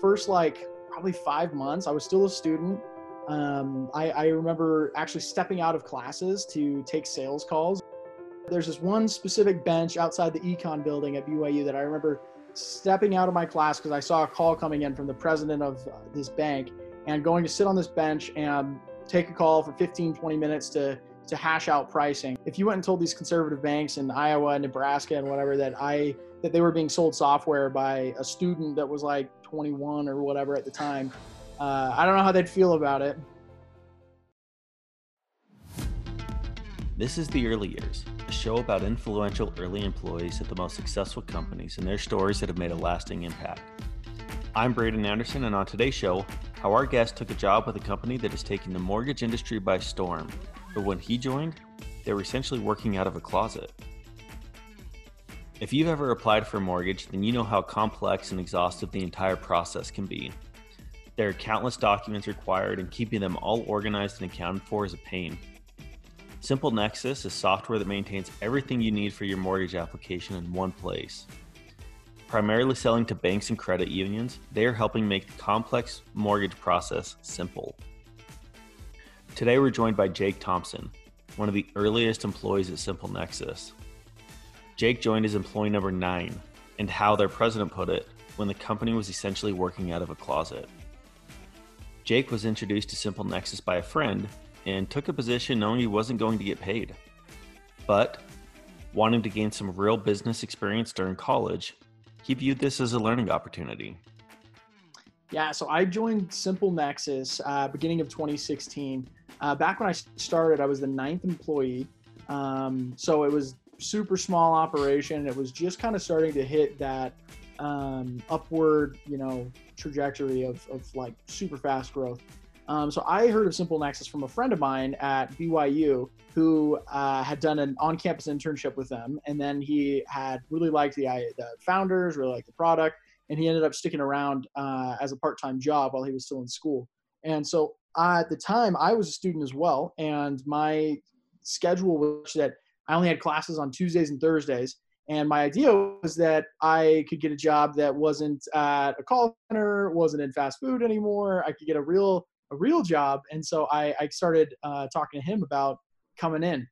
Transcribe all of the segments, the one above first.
first like probably five months, I was still a student. Um, I, I remember actually stepping out of classes to take sales calls. There's this one specific bench outside the econ building at BYU that I remember stepping out of my class because I saw a call coming in from the president of uh, this bank and going to sit on this bench and take a call for 15, 20 minutes to to hash out pricing. If you went and told these conservative banks in Iowa, and Nebraska, and whatever that I that they were being sold software by a student that was like 21 or whatever at the time, uh, I don't know how they'd feel about it. This is The Early Years, a show about influential early employees at the most successful companies and their stories that have made a lasting impact. I'm Braden Anderson, and on today's show, how our guest took a job with a company that is taking the mortgage industry by storm. But when he joined, they were essentially working out of a closet. If you've ever applied for a mortgage, then you know how complex and exhaustive the entire process can be. There are countless documents required, and keeping them all organized and accounted for is a pain. SimpleNexus is software that maintains everything you need for your mortgage application in one place. Primarily selling to banks and credit unions, they are helping make the complex mortgage process simple. Today we're joined by Jake Thompson, one of the earliest employees at SimpleNexus. Jake joined as employee number nine, and how their president put it, when the company was essentially working out of a closet. Jake was introduced to SimpleNexus by a friend and took a position knowing he wasn't going to get paid. But wanting to gain some real business experience during college, he viewed this as a learning opportunity. Yeah, so I joined SimpleNexus uh, beginning of 2016. Uh, back when I started, I was the ninth employee. Um, so it was super small operation. It was just kind of starting to hit that um, upward, you know, trajectory of, of like super fast growth. Um, so I heard of SimpleNexus from a friend of mine at BYU who uh, had done an on-campus internship with them, and then he had really liked the the founders, really liked the product, and he ended up sticking around uh, as a part-time job while he was still in school. And so uh, at the time, I was a student as well, and my schedule was that I only had classes on Tuesdays and Thursdays. And my idea was that I could get a job that wasn't at a call center, wasn't in fast food anymore. I could get a real a real job. And so I, I started uh, talking to him about coming in.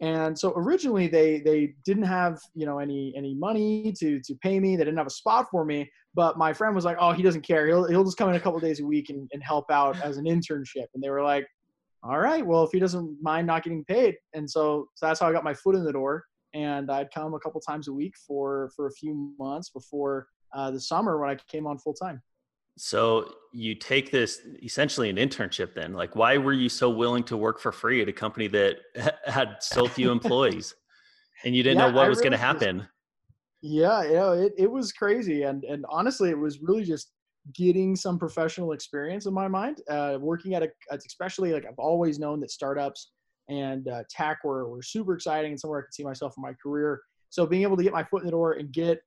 And so originally they they didn't have you know any any money to to pay me. They didn't have a spot for me. But my friend was like, oh, he doesn't care. He'll he'll just come in a couple days a week and, and help out as an internship. And they were like, all right, well if he doesn't mind not getting paid. And so so that's how I got my foot in the door. And I'd come a couple times a week for for a few months before uh, the summer when I came on full time. So you take this essentially an internship then. Like why were you so willing to work for free at a company that had so few employees and you didn't yeah, know what I was really going to happen? yeah, you know, it, it was crazy. And, and honestly, it was really just getting some professional experience in my mind, uh, working at a, especially like I've always known that startups and uh, tech were, were super exciting and somewhere I could see myself in my career. So being able to get my foot in the door and get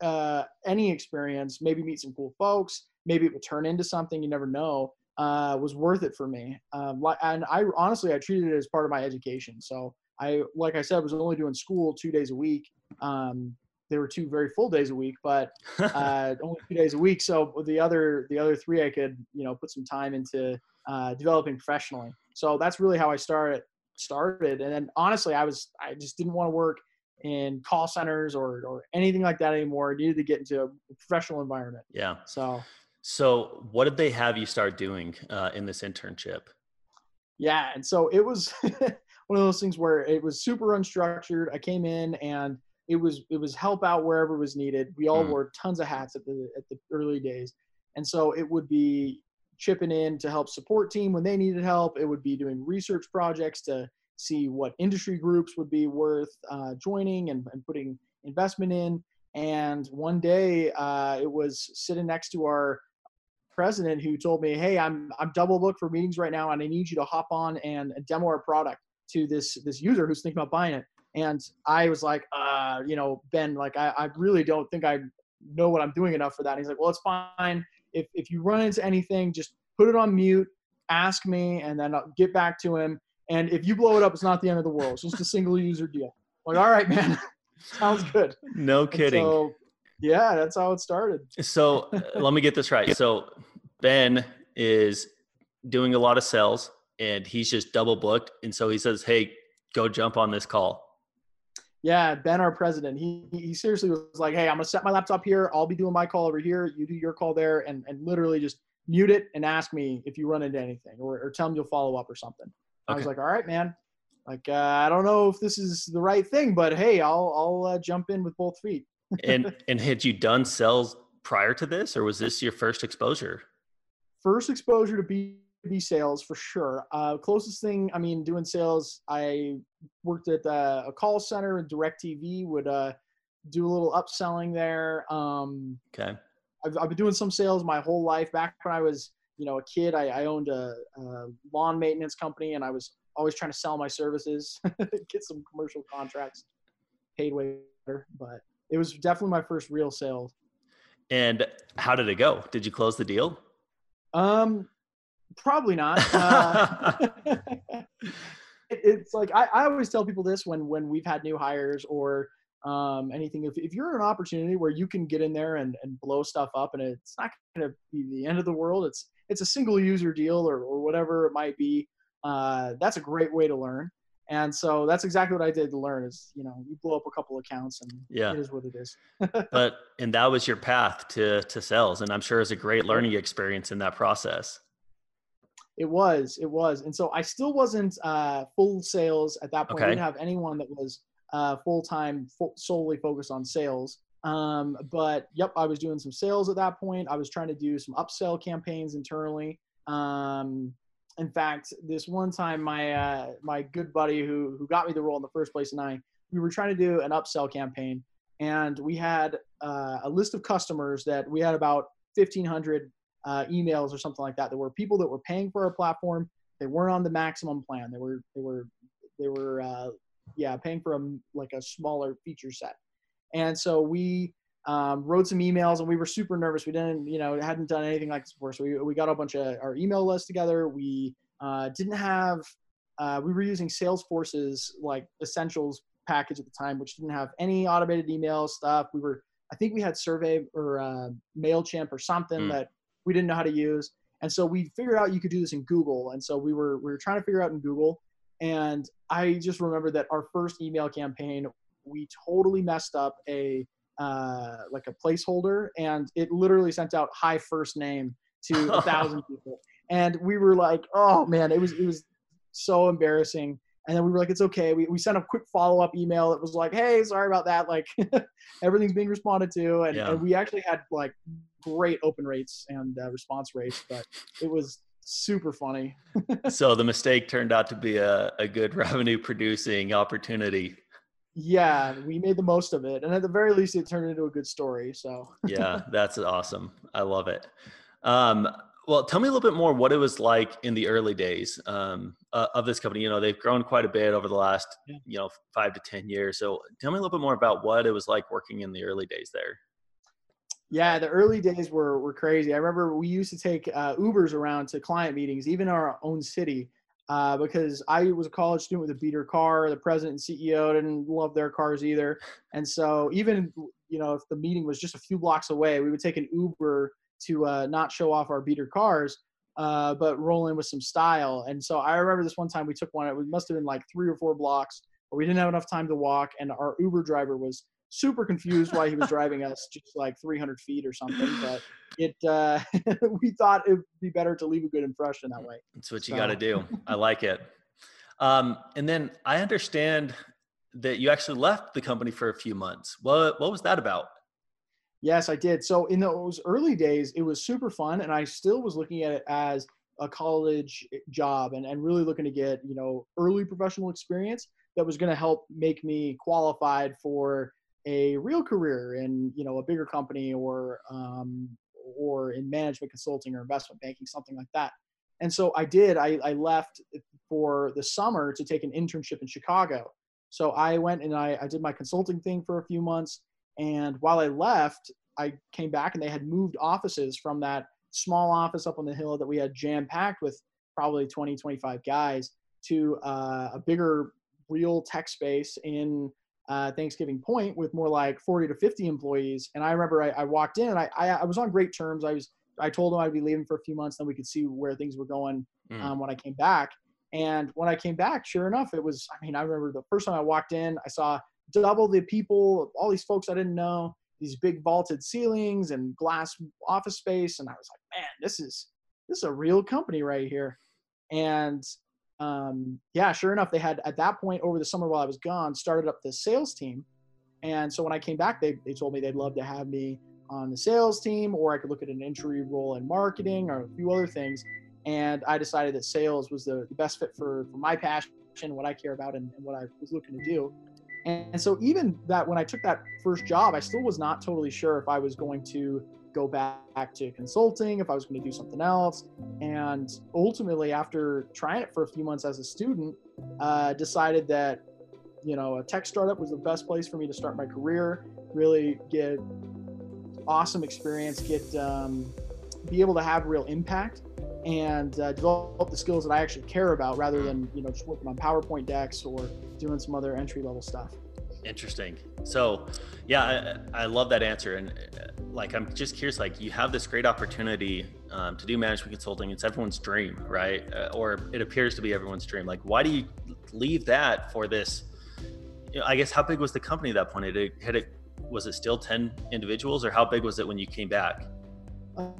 uh, any experience, maybe meet some cool folks, maybe it would turn into something you never know uh, was worth it for me. Um, and i honestly i treated it as part of my education. So i like i said was only doing school two days a week. Um, there were two very full days a week but uh, only two days a week. So the other the other three i could you know put some time into uh, developing professionally. So that's really how i started started. And then honestly i was i just didn't want to work in call centers or or anything like that anymore. I needed to get into a professional environment. Yeah. So so, what did they have you start doing uh, in this internship? Yeah, and so it was one of those things where it was super unstructured. I came in and it was it was help out wherever was needed. We all mm. wore tons of hats at the at the early days, and so it would be chipping in to help support team when they needed help. It would be doing research projects to see what industry groups would be worth uh, joining and, and putting investment in. And one day, uh, it was sitting next to our president who told me, "Hey, I'm I'm double booked for meetings right now, and I need you to hop on and demo our product to this this user who's thinking about buying it." And I was like, uh, you know, Ben, like I, I really don't think I know what I'm doing enough for that. And he's like, "Well, it's fine. If if you run into anything, just put it on mute, ask me, and then I'll get back to him. And if you blow it up, it's not the end of the world. It's just a single user deal." I'm like, all right, man, sounds good. No kidding. So, Yeah, that's how it started. So uh, let me get this right. So Ben is doing a lot of sales and he's just double booked. And so he says, Hey, go jump on this call. Yeah, Ben, our president, he he seriously was like, "Hey, I'm gonna set my laptop here. I'll be doing my call over here. You do your call there, and and literally just mute it and ask me if you run into anything, or, or tell me you'll follow up or something." Okay. I was like, "All right, man. Like, uh, I don't know if this is the right thing, but hey, I'll I'll uh, jump in with both feet." and and had you done sales prior to this, or was this your first exposure? First exposure to B B sales for sure. Uh, closest thing, I mean, doing sales, I worked at uh, a call center and DirecTV would uh, do a little upselling there. Um, okay. I've, I've been doing some sales my whole life. Back when I was, you know, a kid, I, I owned a, a, lawn maintenance company and I was always trying to sell my services, get some commercial contracts, paid way better. But it was definitely my first real sales. And how did it go? Did you close the deal? Um, Probably not. Uh, it, it's like I, I always tell people this when when we've had new hires or um, anything. If, if you're an opportunity where you can get in there and, and blow stuff up and it's not going to be the end of the world, it's it's a single user deal or, or whatever it might be. Uh, that's a great way to learn. And so that's exactly what I did to learn is, you know, you blow up a couple accounts and yeah. it is what it is. but, and that was your path to, to sales. And I'm sure it's a great learning experience in that process. It was, it was, and so I still wasn't uh, full sales at that point. Okay. I didn't have anyone that was uh, full time, solely focused on sales. Um, but yep, I was doing some sales at that point. I was trying to do some upsell campaigns internally. Um, in fact, this one time, my uh, my good buddy who who got me the role in the first place and I, we were trying to do an upsell campaign, and we had uh, a list of customers that we had about 1,500 uh, emails or something like that. There were people that were paying for our platform. They weren't on the maximum plan. They were they were they were uh, yeah paying for a like a smaller feature set. And so we um, wrote some emails and we were super nervous. We didn't you know hadn't done anything like this before. So we we got a bunch of our email lists together. We uh, didn't have uh, we were using Salesforce's like essentials package at the time, which didn't have any automated email stuff. We were I think we had Survey or uh, Mailchimp or something mm. that we didn't know how to use. And so we figured out you could do this in Google. And so we were we were trying to figure out in Google. And I just remember that our first email campaign, we totally messed up a uh, like a placeholder, and it literally sent out hi first name to a thousand people. And we were like, oh man, it was it was so embarrassing. And then we were like, it's okay. We, we sent a quick follow up email that was like, hey, sorry about that. Like everything's being responded to. And, yeah. and, we actually had like great open rates and uh, response rates, but it was super funny. so the mistake turned out to be a, a good revenue producing opportunity. Yeah, we made the most of it. And at the very least, it turned into a good story. So yeah, that's awesome. I love it. Um, well, tell me a little bit more what it was like in the early days um, uh, of this company. You know, they've grown quite a bit over the last, you know, five to 10 years. So tell me a little bit more about what it was like working in the early days there. Yeah, the early days were, were crazy. I remember we used to take uh, Ubers around to client meetings, even our own city, uh, because I was a college student with a beater car. The president and CEO didn't love their cars either. And so even, you know, if the meeting was just a few blocks away, we would take an Uber to uh, not show off our beater cars, uh, but roll in with some style. And so I remember this one time we took one. It must have been like three or four blocks, but we didn't have enough time to walk, and our Uber driver was super confused why he was driving us just like 300 feet or something. But it uh, we thought it would be better to leave a good impression that way. That's what you got to do. I like it. Um, and then I understand that you actually left the company for a few months. What what was that about? Yes, I did. So in those early days, it was super fun, and I still was looking at it as a college job and, and really looking to get you know early professional experience that was going to help make me qualified for a real career in you know a bigger company or um, or in management consulting or investment banking something like that. And so i did. I, I left for the summer to take an internship in chicago. So i went and I, I did my consulting thing for a few months and while I left, I came back and they had moved offices from that small office up on the hill that we had jam packed with probably 20, 25 guys to uh, a bigger real tech space in uh, Thanksgiving Point with more like 40 to 50 employees. And I remember I, I walked in and I, I, I was on great terms. I was I told them I'd be leaving for a few months, then we could see where things were going Mm. um, when I came back. And when I came back, sure enough, it was. I mean, I remember the first time I walked in, I saw double the people, all these folks I didn't know, these big vaulted ceilings and glass office space, and I was like, man, this is this is a real company right here. And um, yeah, sure enough, they had at that point over the summer while I was gone, started up the sales team. And so when I came back, they, they told me they'd love to have me on the sales team, or I could look at an entry role in marketing or a few other things. And I decided that sales was the, the best fit for, for my passion, what I care about, and, and what I was looking to do. And, so even that when I took that first job, I still was not totally sure if I was going to go back to consulting, if I was going to do something else. And ultimately, after trying it for a few months as a student, uh, decided that you know a tech startup was the best place for me to start my career. Really get awesome experience, get um, be able to have real impact, and uh, develop the skills that I actually care about, rather than you know just working on PowerPoint decks or doing some other entry level stuff. Interesting. So, yeah, I, I love that answer. And uh, like, I'm just curious, like, you have this great opportunity um, to do management consulting. It's everyone's dream, right? Uh, or it appears to be everyone's dream. Like, why do you leave that for this? You know, I guess how big was the company at that point? It, had it, was it still 10 individuals or how big was it when you came back?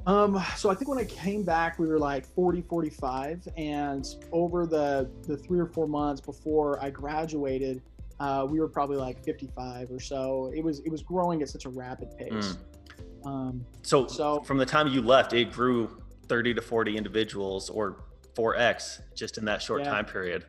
Um, so I think when I came back, we were like 40, 45. And over the, the three or four months before I graduated, uh, we were probably like 55 or so. It was it was growing at such a rapid pace. Mm. Um, So, So- from the time you left, it grew 30 to 40 individuals or 4x just in that short Yeah. time period.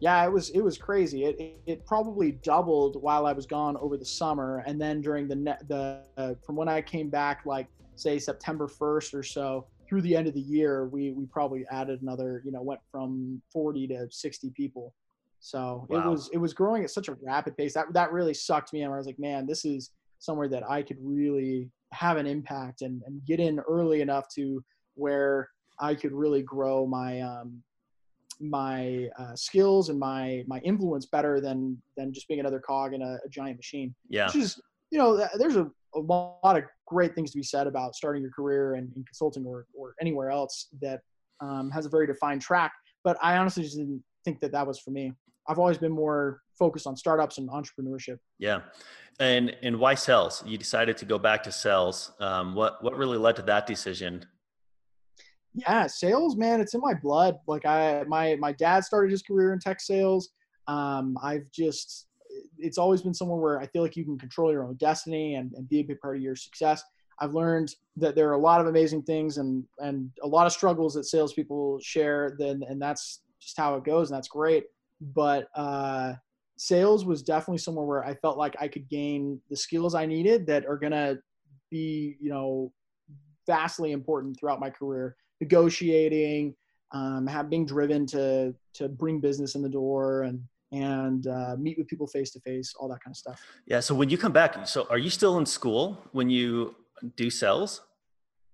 yeah, it was it was crazy. It, it it probably doubled while I was gone over the summer, and then during the ne- the uh, from when I came back, like say September 1st or so through the end of the year, we we probably added another. You know, went from 40 to 60 people. So it was it was growing at such a rapid pace. That that really sucked me in. I was like, man, this is somewhere that I could really have an impact and, and get in early enough to where I could really grow my um, my uh, skills and my my influence better than than just being another cog in a, a giant machine. Yeah. Which is you know th- there's a, a lot of great things to be said about starting your career in, in consulting or or anywhere else that um, has a very defined track. But I honestly just didn't think that that was for me. I've always been more focused on startups and entrepreneurship. Yeah, and and why sales? You decided to go back to sales. Um, what what really led to that decision? yeah sales man it's in my blood like i my my dad started his career in tech sales um i've just it's always been somewhere where i feel like you can control your own destiny and, and be a big part of your success. I've learned that there are a lot of amazing things and and a lot of struggles that salespeople share then and that's just how it goes and that's great. But uh sales was definitely somewhere where i felt like i could gain the skills i needed that are gonna be you know vastly important throughout my career. Negotiating, um, have, being driven to to bring business in the door and and uh, meet with people face to face, all that kind of stuff. Yeah. So when you come back, so are you still in school when you do sales?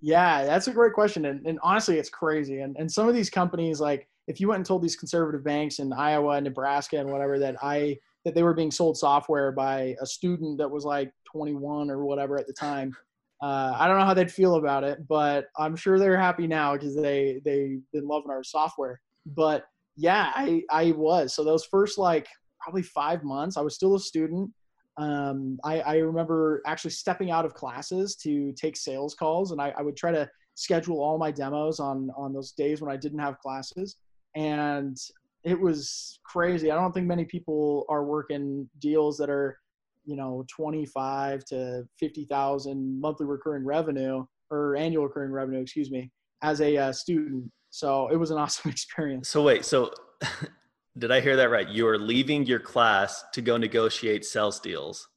Yeah, that's a great question, and, and honestly, it's crazy. And and some of these companies, like if you went and told these conservative banks in Iowa, and Nebraska, and whatever that I that they were being sold software by a student that was like 21 or whatever at the time. Uh, I don't know how they'd feel about it, but I'm sure they're happy now because they they've been loving our software. But yeah, I I was so those first like probably five months, I was still a student. Um, I, I remember actually stepping out of classes to take sales calls, and I, I would try to schedule all my demos on on those days when I didn't have classes, and it was crazy. I don't think many people are working deals that are you know 25 to 50,000 monthly recurring revenue or annual recurring revenue excuse me as a uh, student so it was an awesome experience So wait, so did I hear that right? You are leaving your class to go negotiate sales deals.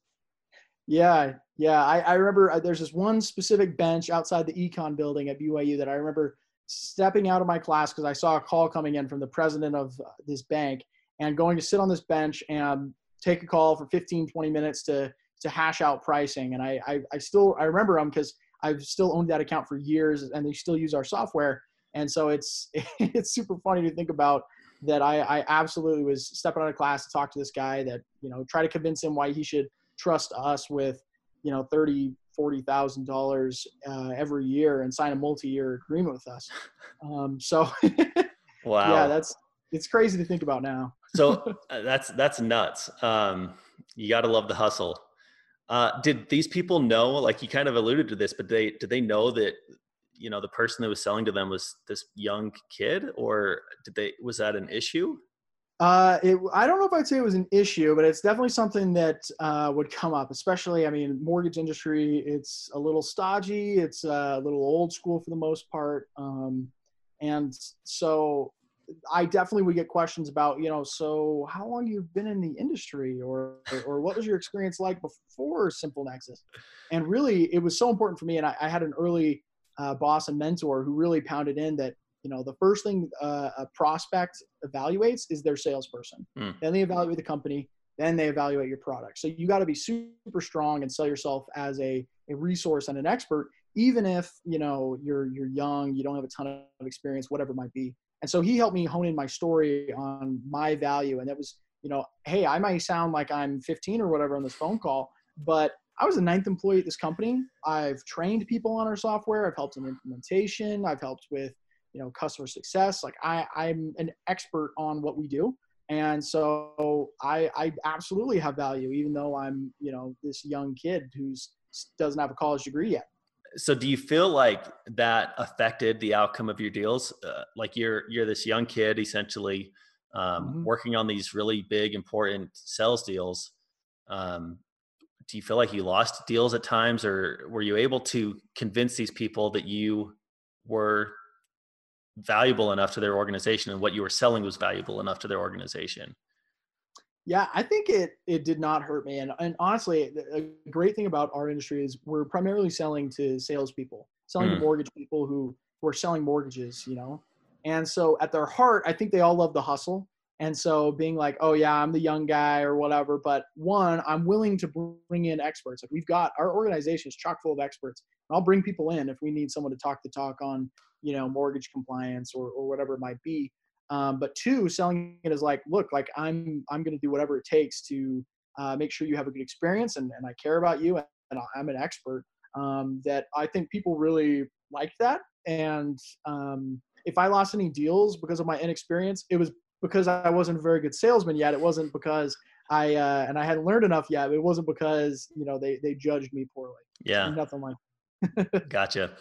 yeah yeah I, I remember uh, there's this one specific bench outside the econ building at BYU that I remember stepping out of my class because I saw a call coming in from the president of uh, this bank and going to sit on this bench and take a call for 15 20 minutes to to hash out pricing and i i, I still i remember them because i've still owned that account for years and they still use our software and so it's it's super funny to think about that I, I absolutely was stepping out of class to talk to this guy that you know try to convince him why he should trust us with you know thirty forty thousand uh, dollars every year and sign a multi-year agreement with us. Um, so wow, yeah, that's it's crazy to think about now. so uh, that's that's nuts. Um, you got to love the hustle. Uh, did these people know? Like you kind of alluded to this, but they did they know that you know the person that was selling to them was this young kid, or did they was that an issue? Uh, it, I don't know if I'd say it was an issue, but it's definitely something that uh, would come up. Especially, I mean, mortgage industry. It's a little stodgy. It's uh, a little old school for the most part, um, and so I definitely would get questions about, you know, so how long you've been in the industry, or or what was your experience like before SimpleNexus? And really, it was so important for me. And I, I had an early uh, boss and mentor who really pounded in that you know the first thing uh, a prospect evaluates is their salesperson. Mm. then they evaluate the company then they evaluate your product. So you got to be super strong and sell yourself as a, a resource and an expert even if you know you're you're young you don't have a ton of experience whatever it might be. And so he helped me hone in my story on my value. And that was you know hey i might sound like i'm 15 or whatever on this phone call but I was the ninth employee at this company. I've trained people on our software. I've helped in implementation. I've helped with you know customer success like i i'm an expert on what we do and so i i absolutely have value even though i'm you know this young kid who's doesn't have a college degree yet so do you feel like that affected the outcome of your deals uh, like you're you're this young kid essentially um, mm-hmm. working on these really big important sales deals um, do you feel like you lost deals at times or were you able to convince these people that you were valuable enough to their organization and what you were selling was valuable enough to their organization yeah i think it it did not hurt me and, and honestly a great thing about our industry is we're primarily selling to salespeople selling mm. to mortgage people who who are selling mortgages you know and so at their heart i think they all love the hustle and so being like oh yeah i'm the young guy or whatever but one i'm willing to bring in experts like we've got our organization is chock full of experts And I'll bring people in if we need someone to talk the talk on, you know, mortgage compliance or, or whatever it might be. Um, but two, selling it is like, look, like I'm I'm going to do whatever it takes to uh, make sure you have a good experience, and, and I care about you, and, I'm an expert. Um, that I think people really liked that, and um, if I lost any deals because of my inexperience, it was because I wasn't a very good salesman yet. It wasn't because I uh, and I hadn't learned enough yet. It wasn't because you know they they judged me poorly. Yeah, nothing like gotcha.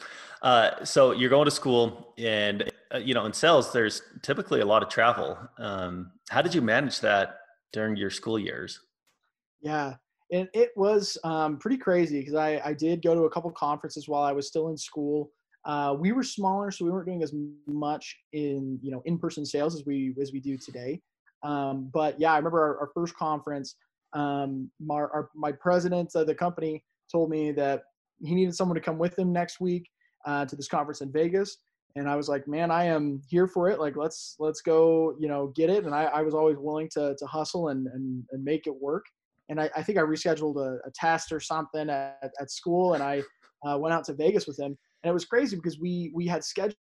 Uh, so you're going to school, and uh, you know, in sales, there's typically a lot of travel. Um, how did you manage that during your school years? Yeah, and it was um, pretty crazy because I, I did go to a couple conferences while I was still in school. Uh, we were smaller, so we weren't doing as much in you know in-person sales as we as we do today. Um, but yeah, I remember our, our first conference. Um, my, our, my president of the company told me that he needed someone to come with him next week uh, to this conference in Vegas. And I was like, man, I am here for it. Like, let's let's go, you know, get it. And I, I was always willing to to hustle and and, and make it work. And I, I think I rescheduled a, a test or something at, at school, and I uh, went out to Vegas with him. And it was crazy because we we had scheduled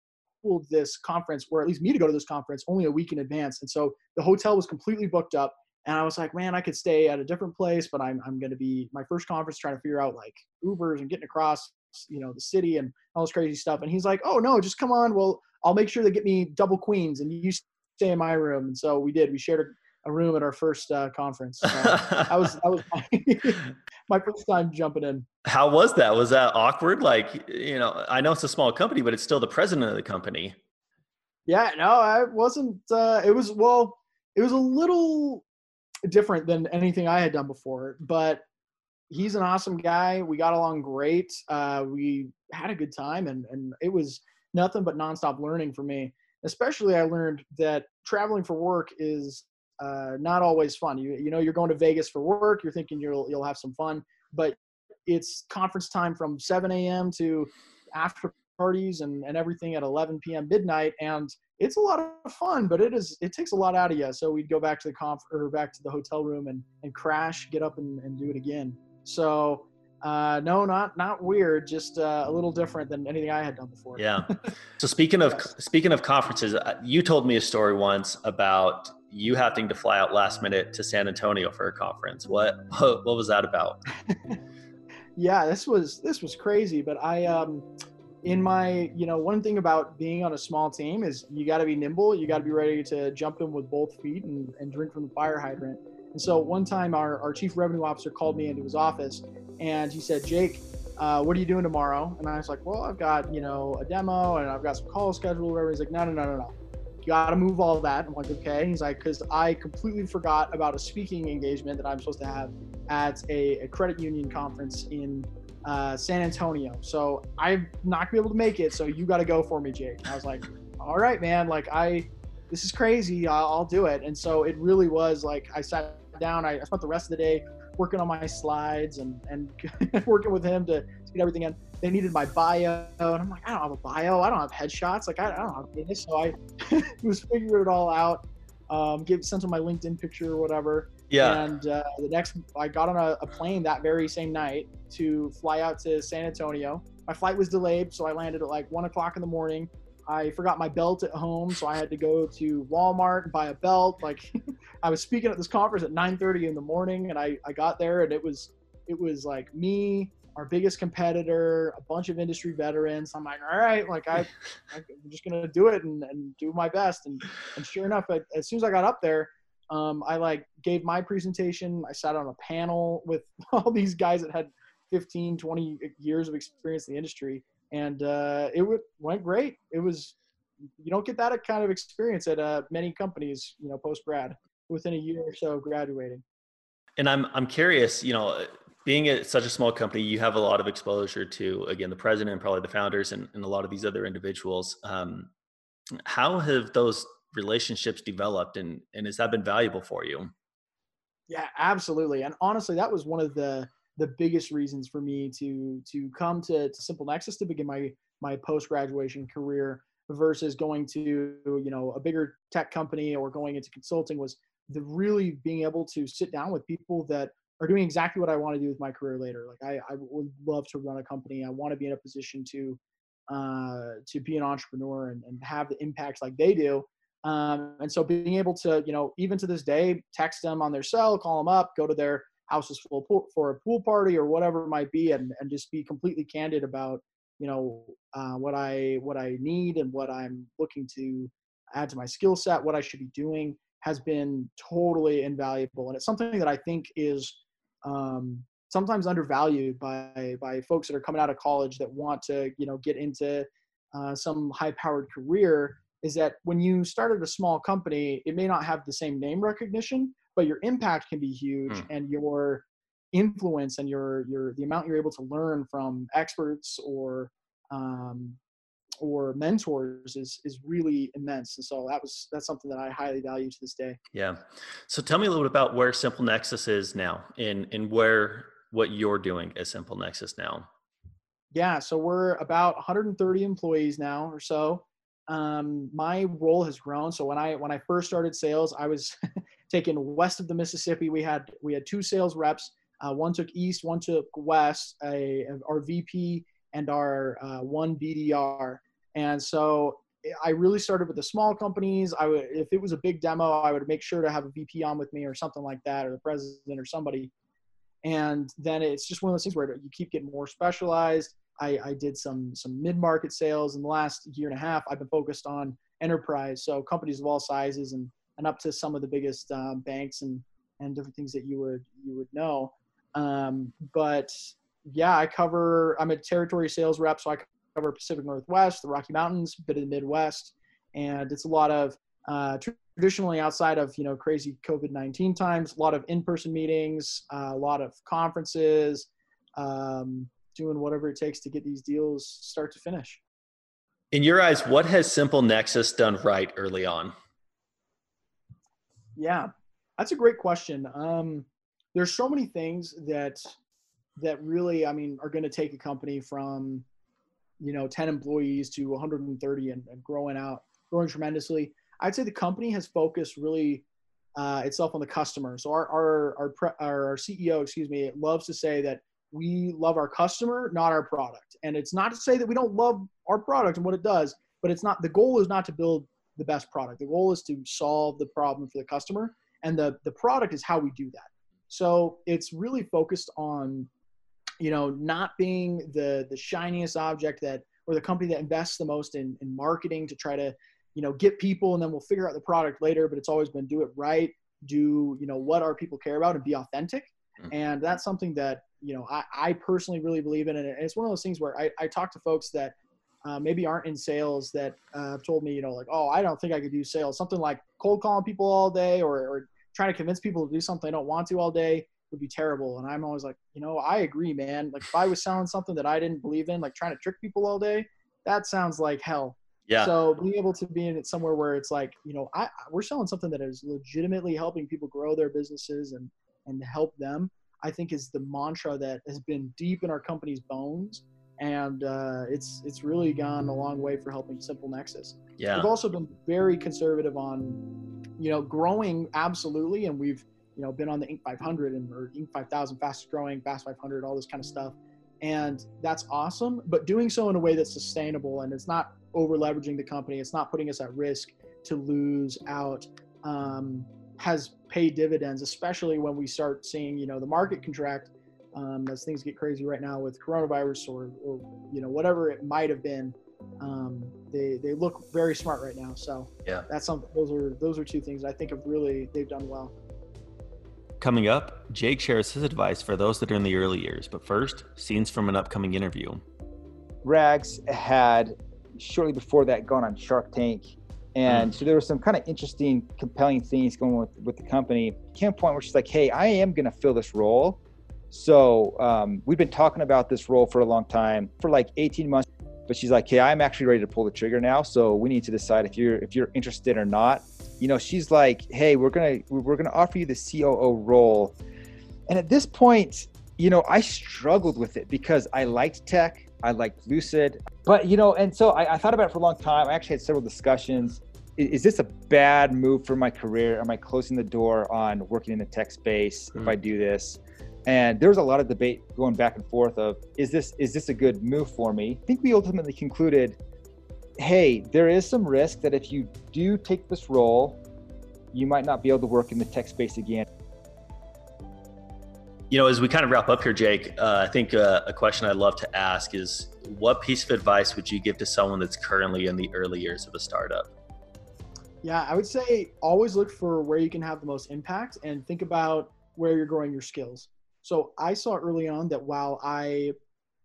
this conference, or at least me to go to this conference, only a week in advance. And so the hotel was completely booked up. And I was like, man, I could stay at a different place, but I'm, I'm going to be my first conference trying to figure out like Ubers and getting across, you know, the city and all this crazy stuff. And he's like, oh no, just come on. Well, I'll make sure they get me double queens and you stay in my room. And so we did. We shared a, room at our first uh, conference. So that was that was my, my first time jumping in. How was that? Was that awkward? Like, you know, I know it's a small company, but it's still the president of the company. Yeah, no, I wasn't. Uh, it was well, it was a little different than anything I had done before. But he's an awesome guy. We got along great. Uh, we had a good time, and and it was nothing but nonstop learning for me. Especially, I learned that traveling for work is uh, not always fun. You you know, you're going to Vegas for work. You're thinking you'll you'll have some fun, but it's conference time from 7 a.m. to after parties and, and everything at 11 p.m. midnight, and it's a lot of fun, but it is it takes a lot out of you. So we'd go back to the conf or back to the hotel room and and crash, get up and, and do it again. So Uh, no, not not weird. Just uh, a little different than anything I had done before. Yeah. So speaking of yes. speaking of conferences, uh, you told me a story once about you having to fly out last minute to San Antonio for a conference. What what, what was that about? yeah, this was this was crazy. But I um, in my you know one thing about being on a small team is you got to be nimble. You got to be ready to jump in with both feet and, and drink from the fire hydrant. And so one time our, our chief revenue officer called me into his office and he said, Jake, uh, what are you doing tomorrow? And I was like, well, I've got, you know, a demo and I've got some calls scheduled, whatever. He's like, no, no, no, no, no. You got to move all that. I'm like, okay. He's like, because I completely forgot about a speaking engagement that I'm supposed to have at a, a credit union conference in uh, San Antonio. So I'm not gonna be able to make it. So you got to go for me, Jake. And I was like, all right, man. Like I, this is crazy. I'll, I'll do it. And so it really was like I sat down. I, spent the rest of the day working on my slides and, and working with him to, to, get everything in. They needed my bio, and I'm like, I don't have a bio. I don't have headshots. Like, I, I don't have this. So I was figuring it all out. Um, give sent him my LinkedIn picture or whatever. Yeah. And uh, the next, I got on a, a plane that very same night to fly out to San Antonio. My flight was delayed, so I landed at like one o'clock in the morning. I forgot my belt at home, so I had to go to Walmart and buy a belt. Like I was speaking at this conference at 9:30 in the morning, and I, I got there and it was it was like me, our biggest competitor, a bunch of industry veterans. I'm like, all right, like I, I'm just gonna do it and, and do my best. And and sure enough, I, as soon as I got up there, um, I like gave my presentation. I sat on a panel with all these guys that had 15, 20 years of experience in the industry and uh, it w- went great. It was you don't get that kind of experience at uh, many companies, you know, post grad within a year or so graduating. And I'm I'm curious, you know, being at such a small company, you have a lot of exposure to again the president, and probably the founders, and, and a lot of these other individuals. Um, how have those relationships developed, and and has that been valuable for you? Yeah, absolutely. And honestly, that was one of the the biggest reasons for me to to come to, to SimpleNexus to begin my my post graduation career versus going to you know a bigger tech company or going into consulting was the really being able to sit down with people that are doing exactly what I want to do with my career later. Like I, I would love to run a company. I want to be in a position to uh, to be an entrepreneur and, and have the impact like they do. Um, and so being able to, you know, even to this day, text them on their cell, call them up, go to their houses full for a pool party or whatever it might be and, and just be completely candid about you know uh, what i what i need and what i'm looking to add to my skill set what i should be doing has been totally invaluable and it's something that i think is um, sometimes undervalued by by folks that are coming out of college that want to you know get into uh, some high powered career is that when you started a small company it may not have the same name recognition but your impact can be huge mm. and your influence and your your the amount you're able to learn from experts or um, or mentors is is really immense and so that was that's something that i highly value to this day yeah so tell me a little bit about where SimpleNexus is now and and where what you're doing at SimpleNexus now yeah so we're about 130 employees now or so um, my role has grown so when i when i first started sales i was taken west of the Mississippi. We had we had two sales reps. Uh, one took east, one took west. A, our VP and our uh, one BDR. And so I really started with the small companies. I would, if it was a big demo, I would make sure to have a VP on with me or something like that, or the president or somebody. And then it's just one of those things where you keep getting more specialized. I, I did some some mid market sales in the last year and a half. I've been focused on enterprise, so companies of all sizes and and up to some of the biggest um, banks and and different things that you would you would know. Um, but yeah, I cover. I'm a territory sales rep, so I cover Pacific Northwest, the Rocky Mountains, a bit of the Midwest, and it's a lot of uh, traditionally outside of you know crazy COVID-19 times, a lot of in-person meetings, uh, a lot of conferences, um, doing whatever it takes to get these deals start to finish. In your eyes, what has SimpleNexus done right early on? Yeah, that's a great question. Um, there's so many things that that really, I mean, are going to take a company from you know 10 employees to 130 and, and growing out, growing tremendously. I'd say the company has focused really uh, itself on the customer. So our our our, pre, our CEO, excuse me, loves to say that we love our customer, not our product. And it's not to say that we don't love our product and what it does, but it's not the goal is not to build the best product. The goal is to solve the problem for the customer, and the the product is how we do that. So it's really focused on, you know, not being the the shiniest object that or the company that invests the most in in marketing to try to, you know, get people and then we'll figure out the product later. But it's always been do it right, do you know what our people care about, and be authentic. Mm-hmm. And that's something that you know I, I personally really believe in, and it's one of those things where I, I talk to folks that uh, maybe aren't in sales that uh, have told me, you know, like, oh, I don't think I could do sales. Something like cold calling people all day or, or trying to convince people to do something they don't want to all day would be terrible. And I'm always like, you know, I agree, man. Like if I was selling something that I didn't believe in, like trying to trick people all day, that sounds like hell. Yeah. So being able to be in it somewhere where it's like, you know, I we're selling something that is legitimately helping people grow their businesses and and help them. I think is the mantra that has been deep in our company's bones and uh, it's it's really gone a long way for helping SimpleNexus. Yeah, we've also been very conservative on, you know, growing absolutely, and we've you know been on the Inc. 500 and or Inc. 5000 fastest growing, Fast 500, all this kind of stuff, and that's awesome. But doing so in a way that's sustainable and it's not over leveraging the company, it's not putting us at risk to lose out. Um, has paid dividends, especially when we start seeing you know the market contract um, as things get crazy right now with coronavirus or, or you know whatever it might have been. Um, they they look very smart right now. So yeah, that's something. Those are those are two things I think have really they've done well. Coming up, Jake shares his advice for those that are in the early years. But first, scenes from an upcoming interview. Rags had shortly before that gone on Shark Tank. And mm. so there were some kind of interesting, compelling things going with, with the company. Came a point where she's like, hey, I am going to fill this role so um, we've been talking about this role for a long time, for like 18 months. But she's like, "Hey, I'm actually ready to pull the trigger now. So we need to decide if you're if you're interested or not." You know, she's like, "Hey, we're gonna we're gonna offer you the COO role." And at this point, you know, I struggled with it because I liked tech, I liked Lucid, but you know, and so I, I thought about it for a long time. I actually had several discussions. Is, is, this a bad move for my career? Am I closing the door on working in the tech space mm. if I do this? and there was a lot of debate going back and forth of is this is this a good move for me i think we ultimately concluded hey there is some risk that if you do take this role you might not be able to work in the tech space again. You know as we kind of wrap up here jake uh, i think uh, a question i'd love to ask is what piece of advice would you give to someone that's currently in the early years of a startup? Yeah i would say always look for where you can have the most impact and think about where you're growing your skills. So I saw early on that while I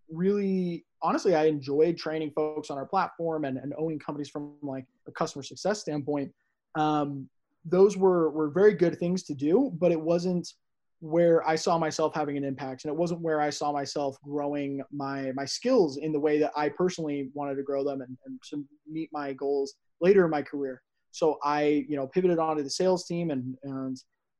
really honestly I enjoyed training folks on our platform and, and owning companies from like a customer success standpoint, um, those were were very good things to do, but it wasn't where I saw myself having an impact, and it wasn't where I saw myself growing my my skills in the way that I personally wanted to grow them and, and to meet my goals later in my career. So I, you know, pivoted onto the sales team and and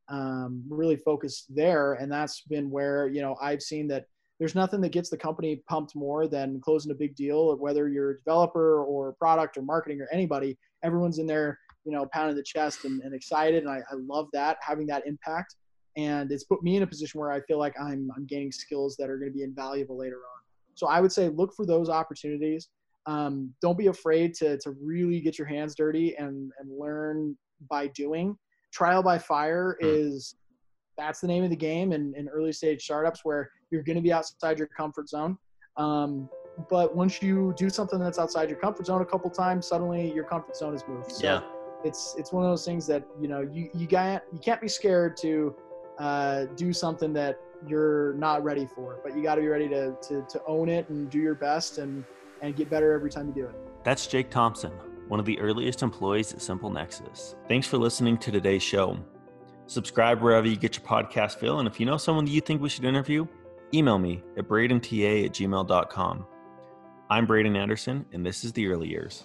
um, really focused there. And that's been where, you know, I've seen that there's nothing that gets the company pumped more than closing a big deal, whether you're a developer or product or marketing or anybody, everyone's in there, you know, pounding the chest and, and excited. And I, I love that, having that impact. And it's put me in a position where I feel like I'm, I'm gaining skills that are going to be invaluable later on. So I would say look for those opportunities. Um, don't be afraid to, to really get your hands dirty and, and learn by doing trial by fire hmm. is that's the name of the game in, in early stage startups where you're going to be outside your comfort zone. Um, but once you do something that's outside your comfort zone a couple times, suddenly your comfort zone has moved. So yeah. it's it's one of those things that you know you you can't you can't be scared to uh, do something that you're not ready for, but you got to be ready to, to to own it and do your best and and get better every time you do it. That's Jake Thompson one of the earliest employees at SimpleNexus. Thanks for listening to today's show. Subscribe wherever you get your podcast fill, and if you know someone that you think we should interview, email me at bradenta at gmail.com. I'm Braden Anderson, and this is The Early Years.